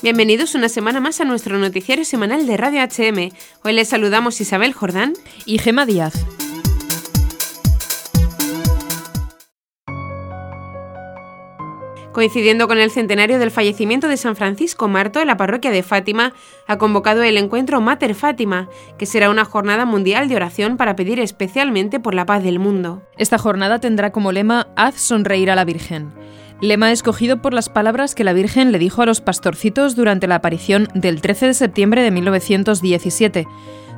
Bienvenidos una semana más a nuestro noticiario semanal de Radio HM. Hoy les saludamos Isabel Jordán y Gema Díaz. Coincidiendo con el centenario del fallecimiento de San Francisco Marto, la parroquia de Fátima ha convocado el encuentro Mater Fátima, que será una jornada mundial de oración para pedir especialmente por la paz del mundo. Esta jornada tendrá como lema Haz sonreír a la Virgen. Lema escogido por las palabras que la Virgen le dijo a los pastorcitos durante la aparición del 13 de septiembre de 1917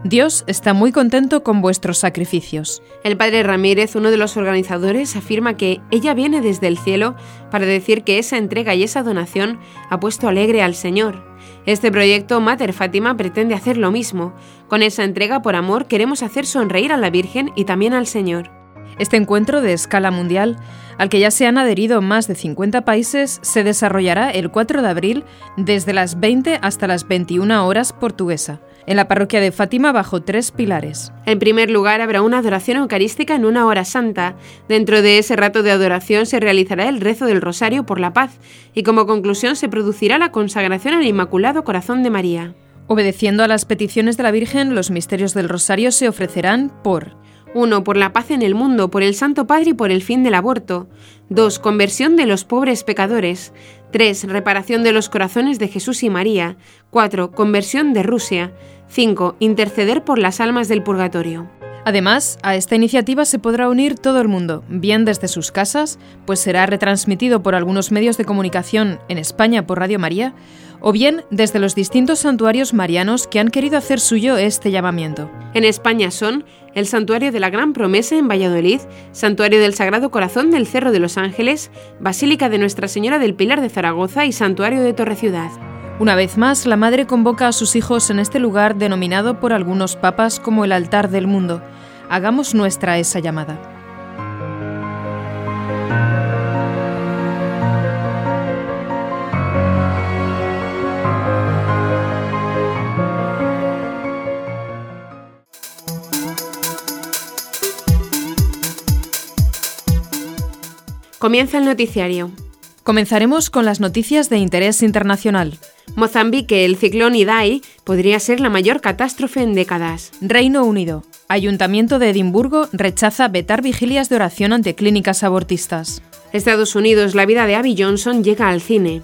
Dios está muy contento con vuestros sacrificios. El padre Ramírez, uno de los organizadores, afirma que ella viene desde el cielo para decir que esa entrega y esa donación ha puesto alegre al Señor. Este proyecto Mater Fátima pretende hacer lo mismo. Con esa entrega por amor queremos hacer sonreír a la Virgen y también al Señor. Este encuentro de escala mundial, al que ya se han adherido más de 50 países, se desarrollará el 4 de abril desde las 20 hasta las 21 horas portuguesa en la parroquia de Fátima bajo tres pilares. En primer lugar, habrá una adoración eucarística en una hora santa. Dentro de ese rato de adoración se realizará el rezo del rosario por la paz y como conclusión se producirá la consagración al Inmaculado Corazón de María. Obedeciendo a las peticiones de la Virgen, los misterios del rosario se ofrecerán por 1. Por la paz en el mundo, por el Santo Padre y por el fin del aborto. 2. Conversión de los pobres pecadores. 3. Reparación de los corazones de Jesús y María. 4. Conversión de Rusia. 5. Interceder por las almas del purgatorio. Además, a esta iniciativa se podrá unir todo el mundo, bien desde sus casas, pues será retransmitido por algunos medios de comunicación en España por Radio María, o bien desde los distintos santuarios marianos que han querido hacer suyo este llamamiento. En España son el Santuario de la Gran Promesa en Valladolid, Santuario del Sagrado Corazón del Cerro de los Ángeles, Basílica de Nuestra Señora del Pilar de Zaragoza y Santuario de Torreciudad. Una vez más, la Madre convoca a sus hijos en este lugar denominado por algunos papas como el altar del mundo. Hagamos nuestra esa llamada. Comienza el noticiario. Comenzaremos con las noticias de interés internacional. Mozambique, el ciclón Idai podría ser la mayor catástrofe en décadas. Reino Unido. Ayuntamiento de Edimburgo rechaza vetar vigilias de oración ante clínicas abortistas. Estados Unidos, la vida de Abby Johnson llega al cine.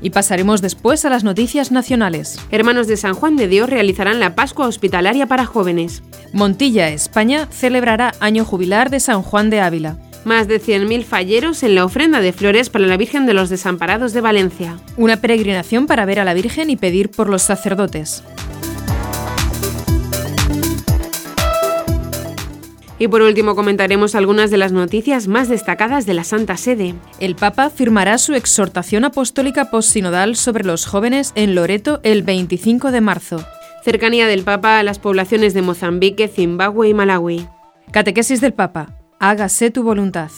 Y pasaremos después a las noticias nacionales. Hermanos de San Juan de Dios realizarán la Pascua Hospitalaria para jóvenes. Montilla, España, celebrará año jubilar de San Juan de Ávila. Más de 100.000 falleros en la ofrenda de flores para la Virgen de los Desamparados de Valencia. Una peregrinación para ver a la Virgen y pedir por los sacerdotes. Y por último comentaremos algunas de las noticias más destacadas de la Santa Sede. El Papa firmará su exhortación apostólica postsinodal sobre los jóvenes en Loreto el 25 de marzo. Cercanía del Papa a las poblaciones de Mozambique, Zimbabue y Malawi. Catequesis del Papa. Hágase tu voluntad.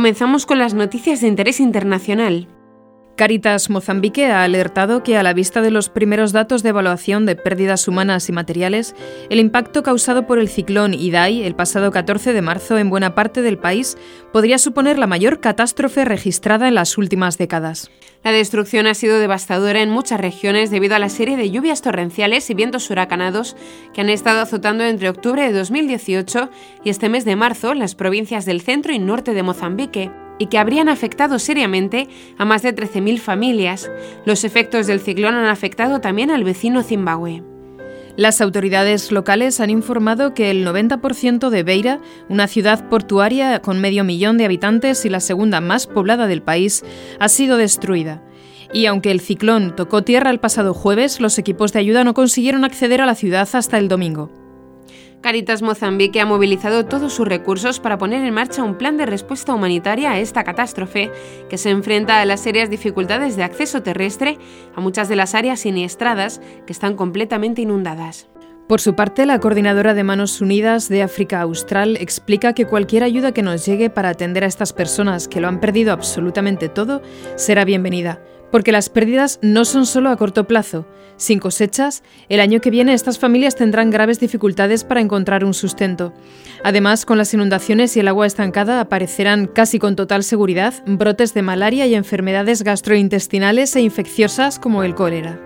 Comenzamos con las noticias de interés internacional. Caritas Mozambique ha alertado que a la vista de los primeros datos de evaluación de pérdidas humanas y materiales, el impacto causado por el ciclón Idai el pasado 14 de marzo en buena parte del país podría suponer la mayor catástrofe registrada en las últimas décadas. La destrucción ha sido devastadora en muchas regiones debido a la serie de lluvias torrenciales y vientos huracanados que han estado azotando entre octubre de 2018 y este mes de marzo las provincias del centro y norte de Mozambique y que habrían afectado seriamente a más de 13.000 familias. Los efectos del ciclón han afectado también al vecino Zimbabue. Las autoridades locales han informado que el 90% de Beira, una ciudad portuaria con medio millón de habitantes y la segunda más poblada del país, ha sido destruida. Y aunque el ciclón tocó tierra el pasado jueves, los equipos de ayuda no consiguieron acceder a la ciudad hasta el domingo. Caritas Mozambique ha movilizado todos sus recursos para poner en marcha un plan de respuesta humanitaria a esta catástrofe, que se enfrenta a las serias dificultades de acceso terrestre a muchas de las áreas siniestradas que están completamente inundadas. Por su parte, la coordinadora de Manos Unidas de África Austral explica que cualquier ayuda que nos llegue para atender a estas personas que lo han perdido absolutamente todo será bienvenida, porque las pérdidas no son solo a corto plazo. Sin cosechas, el año que viene estas familias tendrán graves dificultades para encontrar un sustento. Además, con las inundaciones y el agua estancada aparecerán casi con total seguridad brotes de malaria y enfermedades gastrointestinales e infecciosas como el cólera.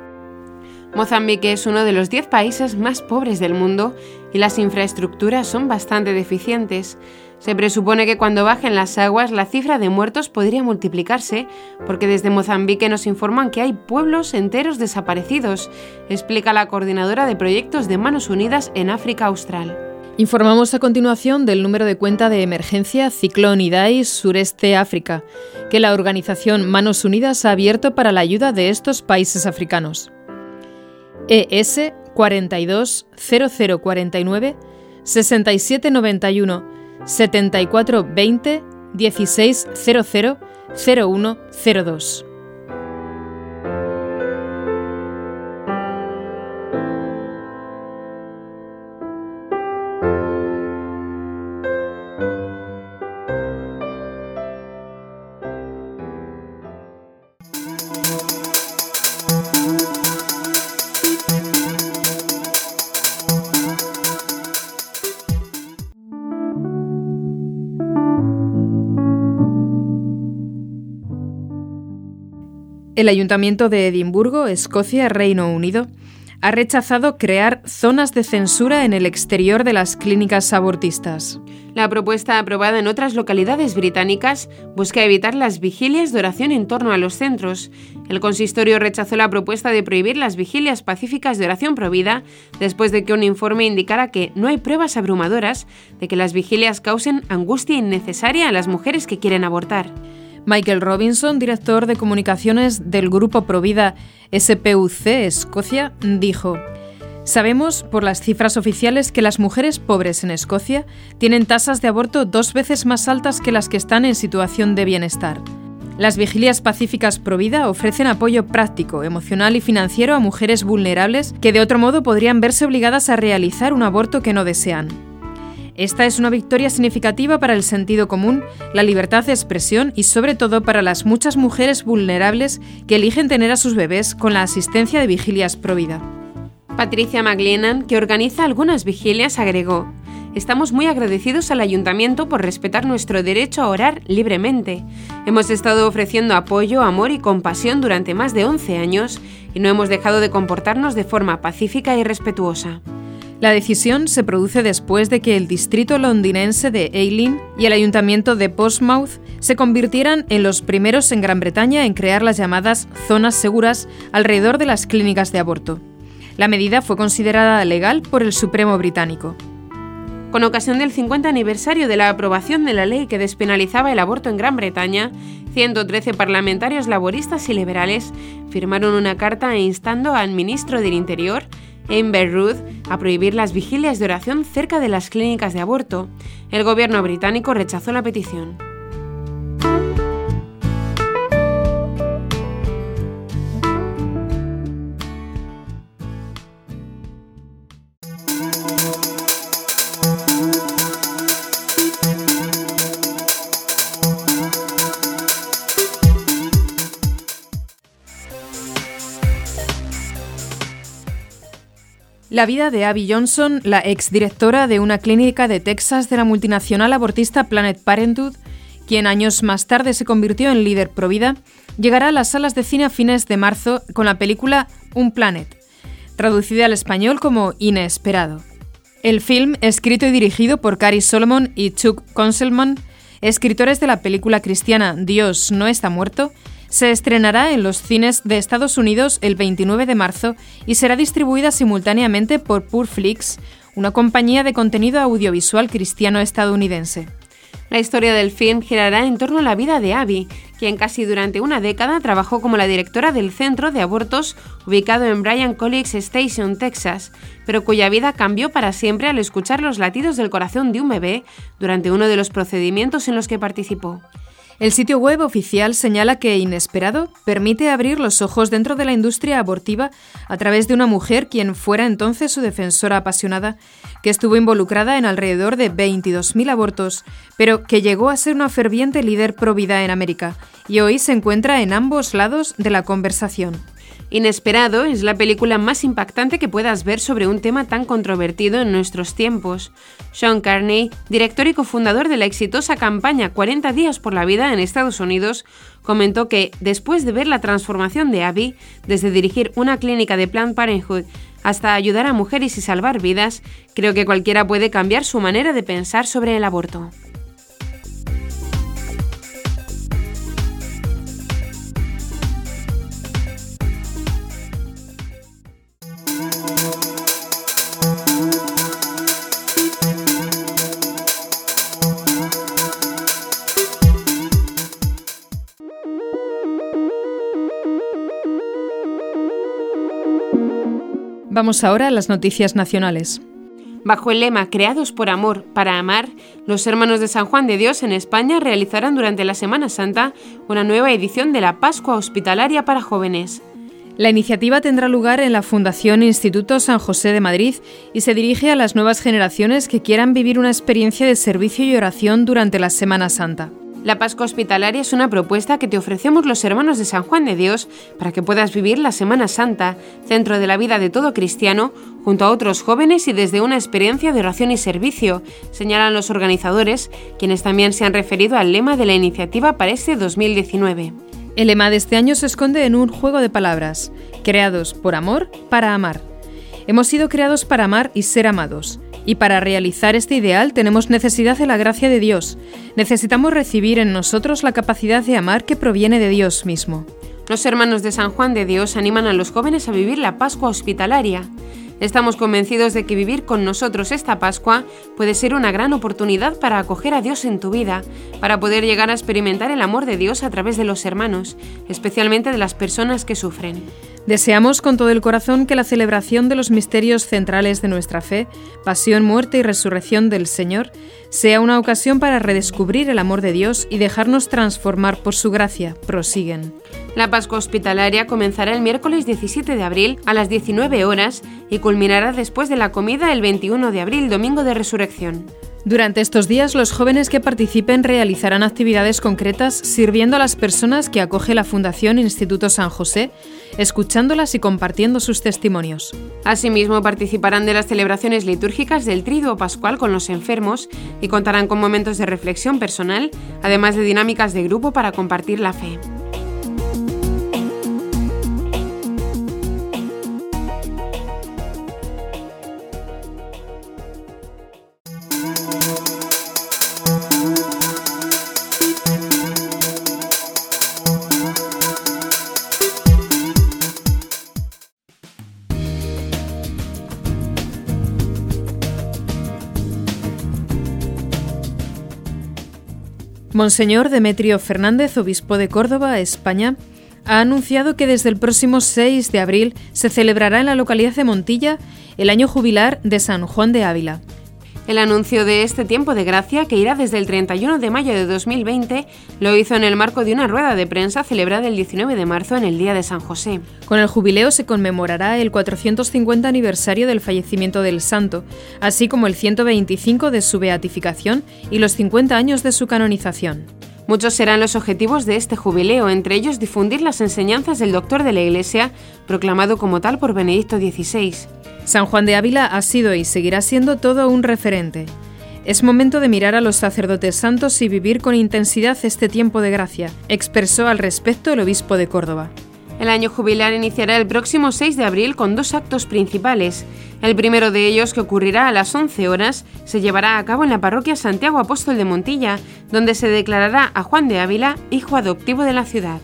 Mozambique es uno de los 10 países más pobres del mundo y las infraestructuras son bastante deficientes. Se presupone que cuando bajen las aguas la cifra de muertos podría multiplicarse, porque desde Mozambique nos informan que hay pueblos enteros desaparecidos, explica la coordinadora de proyectos de Manos Unidas en África Austral. Informamos a continuación del número de cuenta de emergencia Ciclón Idai Sureste África, que la organización Manos Unidas ha abierto para la ayuda de estos países africanos. ES 42 0049 6791 7420 1600 0102. El Ayuntamiento de Edimburgo, Escocia, Reino Unido, ha rechazado crear zonas de censura en el exterior de las clínicas abortistas. La propuesta aprobada en otras localidades británicas busca evitar las vigilias de oración en torno a los centros. El consistorio rechazó la propuesta de prohibir las vigilias pacíficas de oración prohibida después de que un informe indicara que no hay pruebas abrumadoras de que las vigilias causen angustia innecesaria a las mujeres que quieren abortar. Michael Robinson, director de comunicaciones del grupo Provida SPUC Escocia, dijo, Sabemos por las cifras oficiales que las mujeres pobres en Escocia tienen tasas de aborto dos veces más altas que las que están en situación de bienestar. Las vigilias pacíficas Provida ofrecen apoyo práctico, emocional y financiero a mujeres vulnerables que de otro modo podrían verse obligadas a realizar un aborto que no desean. Esta es una victoria significativa para el sentido común, la libertad de expresión y sobre todo para las muchas mujeres vulnerables que eligen tener a sus bebés con la asistencia de vigilias Provida. Patricia McLennan, que organiza algunas vigilias, agregó, Estamos muy agradecidos al ayuntamiento por respetar nuestro derecho a orar libremente. Hemos estado ofreciendo apoyo, amor y compasión durante más de 11 años y no hemos dejado de comportarnos de forma pacífica y respetuosa. La decisión se produce después de que el distrito londinense de Ealing y el ayuntamiento de Portsmouth se convirtieran en los primeros en Gran Bretaña en crear las llamadas zonas seguras alrededor de las clínicas de aborto. La medida fue considerada legal por el Supremo británico. Con ocasión del 50 aniversario de la aprobación de la ley que despenalizaba el aborto en Gran Bretaña, 113 parlamentarios laboristas y liberales firmaron una carta instando al ministro del Interior Amber Ruth a prohibir las vigilias de oración cerca de las clínicas de aborto. El gobierno británico rechazó la petición. La vida de Abby Johnson, la exdirectora de una clínica de Texas de la multinacional abortista Planet Parenthood, quien años más tarde se convirtió en líder pro vida, llegará a las salas de cine a fines de marzo con la película Un Planet, traducida al español como Inesperado. El film, escrito y dirigido por Cary Solomon y Chuck Conselman, escritores de la película cristiana Dios no está muerto, se estrenará en los cines de Estados Unidos el 29 de marzo y será distribuida simultáneamente por Purflix, una compañía de contenido audiovisual cristiano estadounidense. La historia del film girará en torno a la vida de Abby, quien casi durante una década trabajó como la directora del centro de abortos ubicado en Bryan College Station, Texas, pero cuya vida cambió para siempre al escuchar los latidos del corazón de un bebé durante uno de los procedimientos en los que participó. El sitio web oficial señala que Inesperado permite abrir los ojos dentro de la industria abortiva a través de una mujer quien fuera entonces su defensora apasionada, que estuvo involucrada en alrededor de 22.000 abortos, pero que llegó a ser una ferviente líder pro vida en América y hoy se encuentra en ambos lados de la conversación. Inesperado es la película más impactante que puedas ver sobre un tema tan controvertido en nuestros tiempos. Sean Carney, director y cofundador de la exitosa campaña 40 días por la vida en Estados Unidos, comentó que, después de ver la transformación de Abby, desde dirigir una clínica de Planned Parenthood hasta ayudar a mujeres y salvar vidas, creo que cualquiera puede cambiar su manera de pensar sobre el aborto. Vamos ahora a las noticias nacionales. Bajo el lema Creados por Amor, para Amar, los hermanos de San Juan de Dios en España realizarán durante la Semana Santa una nueva edición de la Pascua Hospitalaria para Jóvenes. La iniciativa tendrá lugar en la Fundación Instituto San José de Madrid y se dirige a las nuevas generaciones que quieran vivir una experiencia de servicio y oración durante la Semana Santa. La Pascua Hospitalaria es una propuesta que te ofrecemos los hermanos de San Juan de Dios para que puedas vivir la Semana Santa, centro de la vida de todo cristiano, junto a otros jóvenes y desde una experiencia de oración y servicio, señalan los organizadores, quienes también se han referido al lema de la iniciativa para este 2019. El lema de este año se esconde en un juego de palabras, creados por amor para amar. Hemos sido creados para amar y ser amados. Y para realizar este ideal tenemos necesidad de la gracia de Dios. Necesitamos recibir en nosotros la capacidad de amar que proviene de Dios mismo. Los hermanos de San Juan de Dios animan a los jóvenes a vivir la Pascua hospitalaria. Estamos convencidos de que vivir con nosotros esta Pascua puede ser una gran oportunidad para acoger a Dios en tu vida, para poder llegar a experimentar el amor de Dios a través de los hermanos, especialmente de las personas que sufren. Deseamos con todo el corazón que la celebración de los misterios centrales de nuestra fe, pasión, muerte y resurrección del Señor, sea una ocasión para redescubrir el amor de Dios y dejarnos transformar por su gracia, prosiguen. La Pascua Hospitalaria comenzará el miércoles 17 de abril a las 19 horas y culminará después de la comida el 21 de abril, domingo de resurrección. Durante estos días, los jóvenes que participen realizarán actividades concretas sirviendo a las personas que acoge la Fundación Instituto San José, escuchándolas y compartiendo sus testimonios. Asimismo, participarán de las celebraciones litúrgicas del Triduo Pascual con los enfermos y contarán con momentos de reflexión personal, además de dinámicas de grupo para compartir la fe. Monseñor Demetrio Fernández, obispo de Córdoba, España, ha anunciado que desde el próximo 6 de abril se celebrará en la localidad de Montilla el año jubilar de San Juan de Ávila. El anuncio de este tiempo de gracia, que irá desde el 31 de mayo de 2020, lo hizo en el marco de una rueda de prensa celebrada el 19 de marzo en el Día de San José. Con el jubileo se conmemorará el 450 aniversario del fallecimiento del santo, así como el 125 de su beatificación y los 50 años de su canonización. Muchos serán los objetivos de este jubileo, entre ellos difundir las enseñanzas del doctor de la Iglesia, proclamado como tal por Benedicto XVI. San Juan de Ávila ha sido y seguirá siendo todo un referente. Es momento de mirar a los sacerdotes santos y vivir con intensidad este tiempo de gracia, expresó al respecto el obispo de Córdoba. El año jubilar iniciará el próximo 6 de abril con dos actos principales. El primero de ellos, que ocurrirá a las 11 horas, se llevará a cabo en la parroquia Santiago Apóstol de Montilla, donde se declarará a Juan de Ávila hijo adoptivo de la ciudad.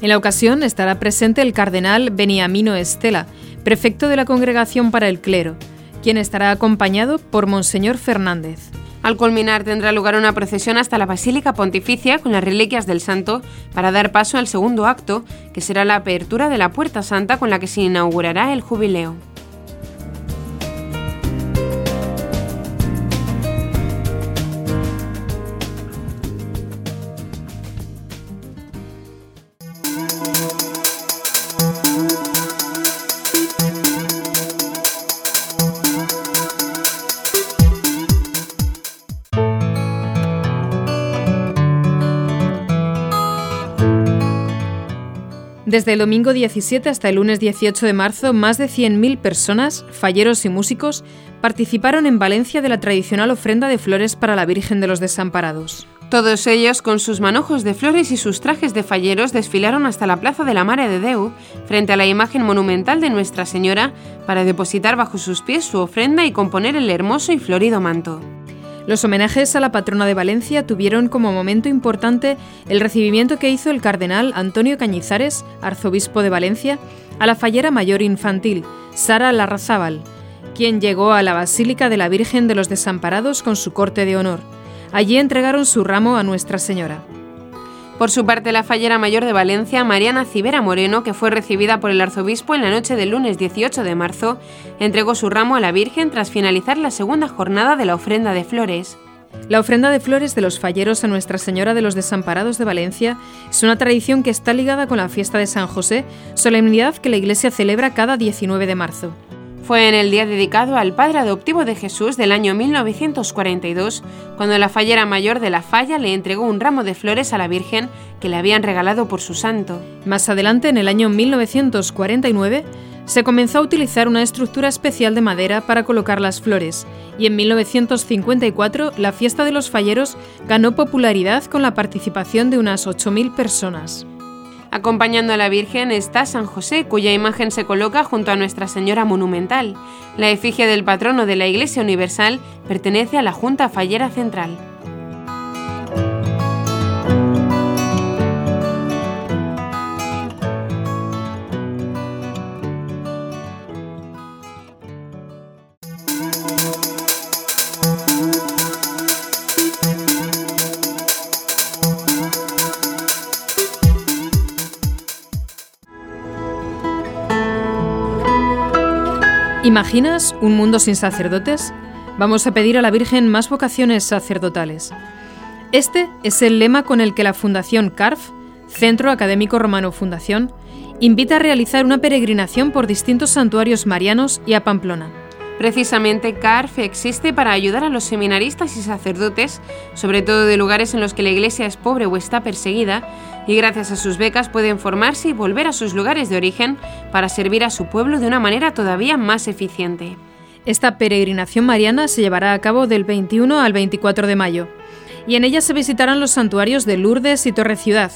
En la ocasión estará presente el cardenal Beniamino Estela, prefecto de la Congregación para el Clero, quien estará acompañado por Monseñor Fernández. Al culminar tendrá lugar una procesión hasta la Basílica Pontificia con las reliquias del santo para dar paso al segundo acto, que será la apertura de la Puerta Santa con la que se inaugurará el jubileo. Desde el domingo 17 hasta el lunes 18 de marzo, más de 100.000 personas, falleros y músicos, participaron en Valencia de la tradicional ofrenda de flores para la Virgen de los Desamparados. Todos ellos, con sus manojos de flores y sus trajes de falleros, desfilaron hasta la Plaza de la Mare de Deu, frente a la imagen monumental de Nuestra Señora, para depositar bajo sus pies su ofrenda y componer el hermoso y florido manto. Los homenajes a la patrona de Valencia tuvieron como momento importante el recibimiento que hizo el cardenal Antonio Cañizares, arzobispo de Valencia, a la fallera mayor infantil, Sara Larrazábal, quien llegó a la Basílica de la Virgen de los Desamparados con su corte de honor. Allí entregaron su ramo a Nuestra Señora. Por su parte, la fallera mayor de Valencia, Mariana Cibera Moreno, que fue recibida por el arzobispo en la noche del lunes 18 de marzo, entregó su ramo a la Virgen tras finalizar la segunda jornada de la ofrenda de flores. La ofrenda de flores de los falleros a Nuestra Señora de los Desamparados de Valencia es una tradición que está ligada con la fiesta de San José, solemnidad que la Iglesia celebra cada 19 de marzo. Fue en el día dedicado al padre adoptivo de Jesús del año 1942, cuando la fallera mayor de la falla le entregó un ramo de flores a la Virgen que le habían regalado por su santo. Más adelante, en el año 1949, se comenzó a utilizar una estructura especial de madera para colocar las flores, y en 1954 la fiesta de los falleros ganó popularidad con la participación de unas 8.000 personas. Acompañando a la Virgen está San José, cuya imagen se coloca junto a Nuestra Señora Monumental. La efigie del patrono de la Iglesia Universal pertenece a la Junta Fallera Central. ¿Imaginas un mundo sin sacerdotes? Vamos a pedir a la Virgen más vocaciones sacerdotales. Este es el lema con el que la Fundación CARF, Centro Académico Romano Fundación, invita a realizar una peregrinación por distintos santuarios marianos y a Pamplona. Precisamente CARF existe para ayudar a los seminaristas y sacerdotes, sobre todo de lugares en los que la iglesia es pobre o está perseguida, y gracias a sus becas pueden formarse y volver a sus lugares de origen para servir a su pueblo de una manera todavía más eficiente. Esta peregrinación mariana se llevará a cabo del 21 al 24 de mayo y en ella se visitarán los santuarios de Lourdes y Torre Ciudad,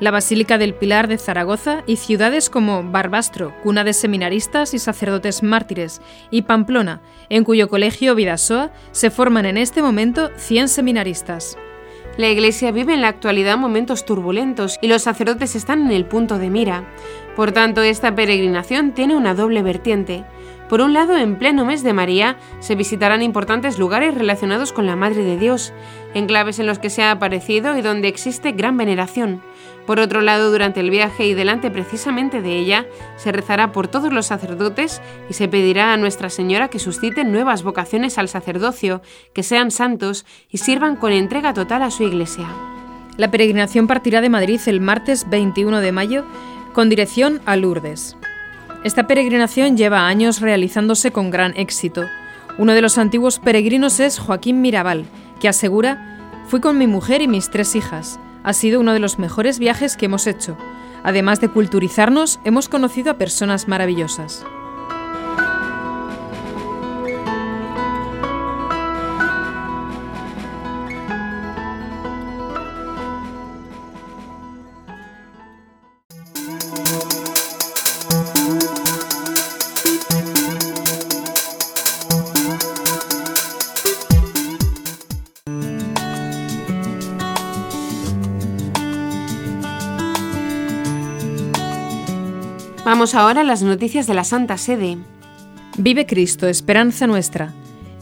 la Basílica del Pilar de Zaragoza y ciudades como Barbastro, cuna de seminaristas y sacerdotes mártires, y Pamplona, en cuyo colegio Vidasoa se forman en este momento 100 seminaristas. La Iglesia vive en la actualidad momentos turbulentos y los sacerdotes están en el punto de mira. Por tanto, esta peregrinación tiene una doble vertiente. Por un lado, en pleno mes de María, se visitarán importantes lugares relacionados con la Madre de Dios, enclaves en los que se ha aparecido y donde existe gran veneración. Por otro lado, durante el viaje y delante precisamente de ella, se rezará por todos los sacerdotes y se pedirá a Nuestra Señora que susciten nuevas vocaciones al sacerdocio, que sean santos y sirvan con entrega total a su Iglesia. La peregrinación partirá de Madrid el martes 21 de mayo con dirección a Lourdes. Esta peregrinación lleva años realizándose con gran éxito. Uno de los antiguos peregrinos es Joaquín Mirabal, que asegura, fui con mi mujer y mis tres hijas. Ha sido uno de los mejores viajes que hemos hecho. Además de culturizarnos, hemos conocido a personas maravillosas. Vamos ahora las noticias de la Santa Sede. Vive Cristo, esperanza nuestra.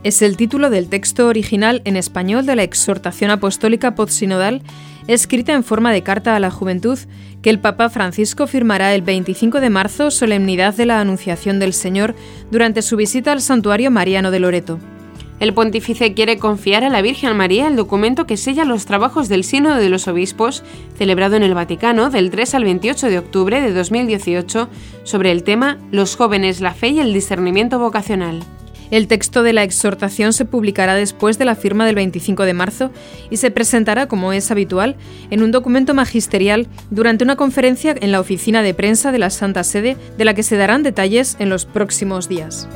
Es el título del texto original en español de la exhortación apostólica postsinodal, escrita en forma de carta a la juventud, que el Papa Francisco firmará el 25 de marzo, solemnidad de la Anunciación del Señor, durante su visita al Santuario Mariano de Loreto. El pontífice quiere confiar a la Virgen María el documento que sella los trabajos del Sínodo de los Obispos, celebrado en el Vaticano del 3 al 28 de octubre de 2018, sobre el tema Los jóvenes, la fe y el discernimiento vocacional. El texto de la exhortación se publicará después de la firma del 25 de marzo y se presentará, como es habitual, en un documento magisterial durante una conferencia en la oficina de prensa de la Santa Sede, de la que se darán detalles en los próximos días.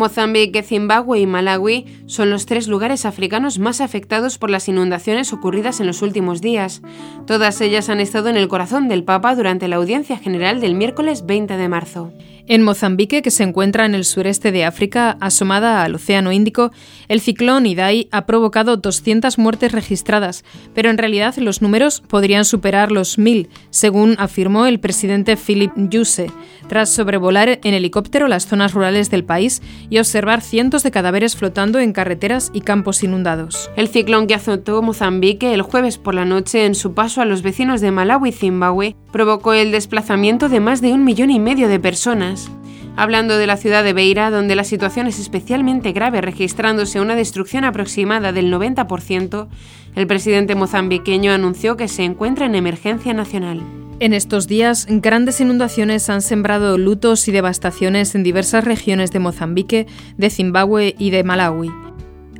Mozambique, Zimbabue y Malawi son los tres lugares africanos más afectados por las inundaciones ocurridas en los últimos días. Todas ellas han estado en el corazón del Papa durante la audiencia general del miércoles 20 de marzo. En Mozambique, que se encuentra en el sureste de África, asomada al Océano Índico, el ciclón Idai ha provocado 200 muertes registradas, pero en realidad los números podrían superar los 1.000, según afirmó el presidente Philip Yuse, tras sobrevolar en helicóptero las zonas rurales del país y observar cientos de cadáveres flotando en carreteras y campos inundados. El ciclón que azotó Mozambique el jueves por la noche en su paso a los vecinos de Malawi y Zimbabue provocó el desplazamiento de más de un millón y medio de personas. Hablando de la ciudad de Beira, donde la situación es especialmente grave, registrándose una destrucción aproximada del 90%, el presidente mozambiqueño anunció que se encuentra en emergencia nacional. En estos días, grandes inundaciones han sembrado lutos y devastaciones en diversas regiones de Mozambique, de Zimbabue y de Malawi.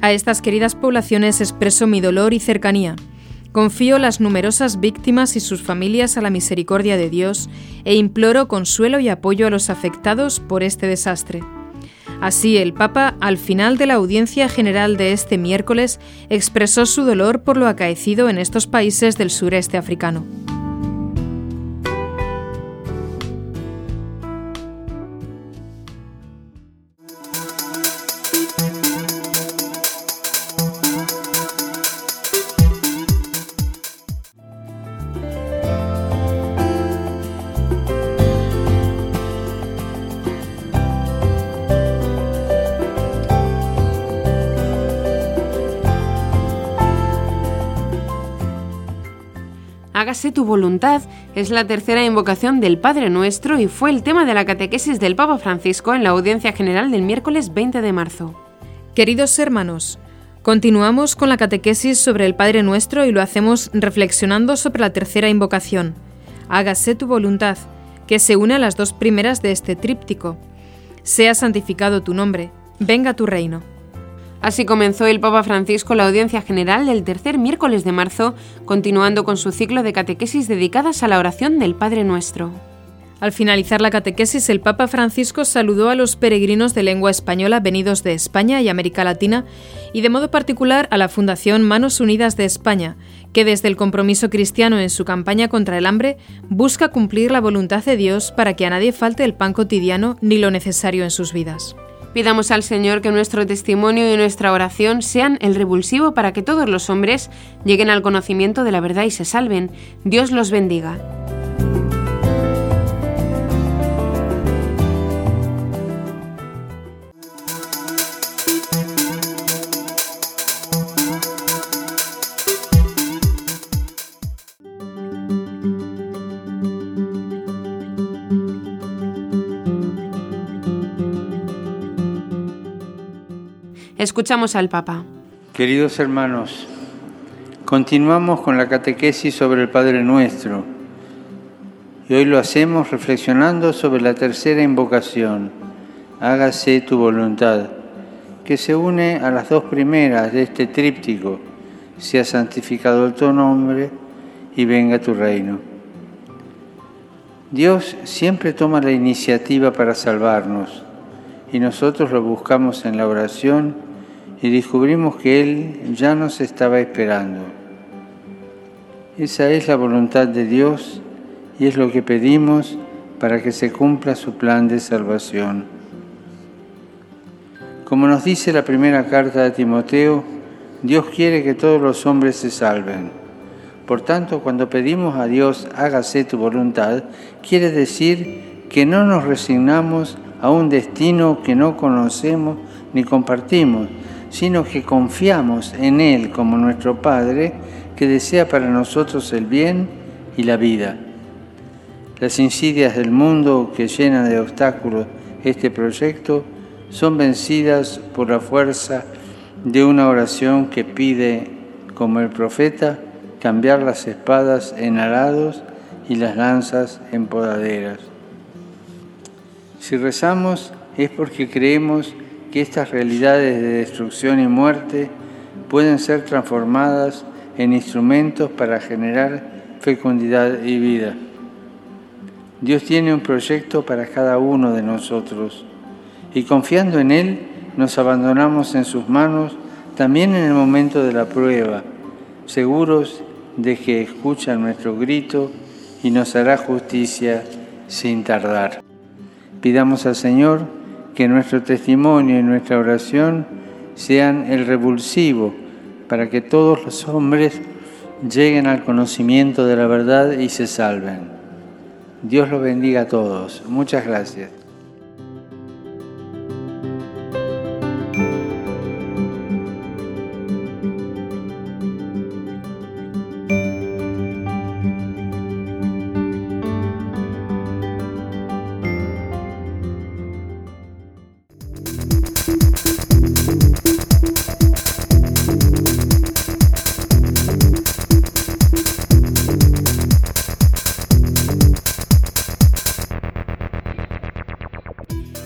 A estas queridas poblaciones expreso mi dolor y cercanía. Confío las numerosas víctimas y sus familias a la misericordia de Dios e imploro consuelo y apoyo a los afectados por este desastre. Así, el Papa, al final de la audiencia general de este miércoles, expresó su dolor por lo acaecido en estos países del sureste africano. Hágase tu voluntad es la tercera invocación del Padre Nuestro y fue el tema de la catequesis del Papa Francisco en la audiencia general del miércoles 20 de marzo. Queridos hermanos, continuamos con la catequesis sobre el Padre Nuestro y lo hacemos reflexionando sobre la tercera invocación. Hágase tu voluntad, que se une a las dos primeras de este tríptico. Sea santificado tu nombre, venga tu reino. Así comenzó el Papa Francisco la audiencia general del tercer miércoles de marzo, continuando con su ciclo de catequesis dedicadas a la oración del Padre Nuestro. Al finalizar la catequesis, el Papa Francisco saludó a los peregrinos de lengua española venidos de España y América Latina y de modo particular a la Fundación Manos Unidas de España, que desde el compromiso cristiano en su campaña contra el hambre busca cumplir la voluntad de Dios para que a nadie falte el pan cotidiano ni lo necesario en sus vidas. Pidamos al Señor que nuestro testimonio y nuestra oración sean el revulsivo para que todos los hombres lleguen al conocimiento de la verdad y se salven. Dios los bendiga. Escuchamos al Papa. Queridos hermanos, continuamos con la catequesis sobre el Padre Nuestro y hoy lo hacemos reflexionando sobre la tercera invocación, hágase tu voluntad, que se une a las dos primeras de este tríptico, sea santificado tu nombre y venga tu reino. Dios siempre toma la iniciativa para salvarnos y nosotros lo buscamos en la oración y descubrimos que Él ya nos estaba esperando. Esa es la voluntad de Dios y es lo que pedimos para que se cumpla su plan de salvación. Como nos dice la primera carta de Timoteo, Dios quiere que todos los hombres se salven. Por tanto, cuando pedimos a Dios, hágase tu voluntad, quiere decir que no nos resignamos a un destino que no conocemos ni compartimos, sino que confiamos en Él como nuestro Padre, que desea para nosotros el bien y la vida. Las insidias del mundo que llenan de obstáculos este proyecto son vencidas por la fuerza de una oración que pide, como el profeta, cambiar las espadas en arados y las lanzas en podaderas. Si rezamos es porque creemos que estas realidades de destrucción y muerte pueden ser transformadas en instrumentos para generar fecundidad y vida. Dios tiene un proyecto para cada uno de nosotros y confiando en Él nos abandonamos en sus manos también en el momento de la prueba, seguros de que escucha nuestro grito y nos hará justicia sin tardar. Pidamos al Señor que nuestro testimonio y nuestra oración sean el revulsivo para que todos los hombres lleguen al conocimiento de la verdad y se salven. Dios los bendiga a todos. Muchas gracias.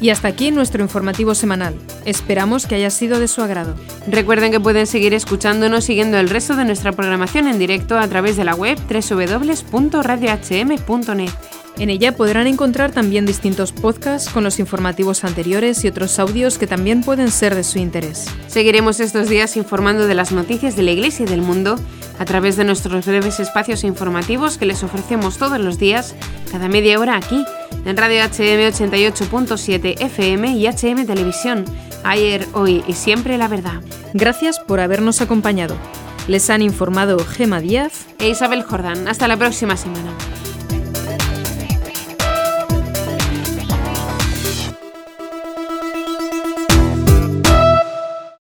Y hasta aquí nuestro informativo semanal. Esperamos que haya sido de su agrado. Recuerden que pueden seguir escuchándonos siguiendo el resto de nuestra programación en directo a través de la web www.radiohm.net. En ella podrán encontrar también distintos podcasts con los informativos anteriores y otros audios que también pueden ser de su interés. Seguiremos estos días informando de las noticias de la Iglesia y del mundo a través de nuestros breves espacios informativos que les ofrecemos todos los días, cada media hora aquí, en Radio HM 88.7 FM y HM Televisión. Ayer, hoy y siempre la verdad. Gracias por habernos acompañado. Les han informado Gema Díaz e Isabel Jordán. Hasta la próxima semana.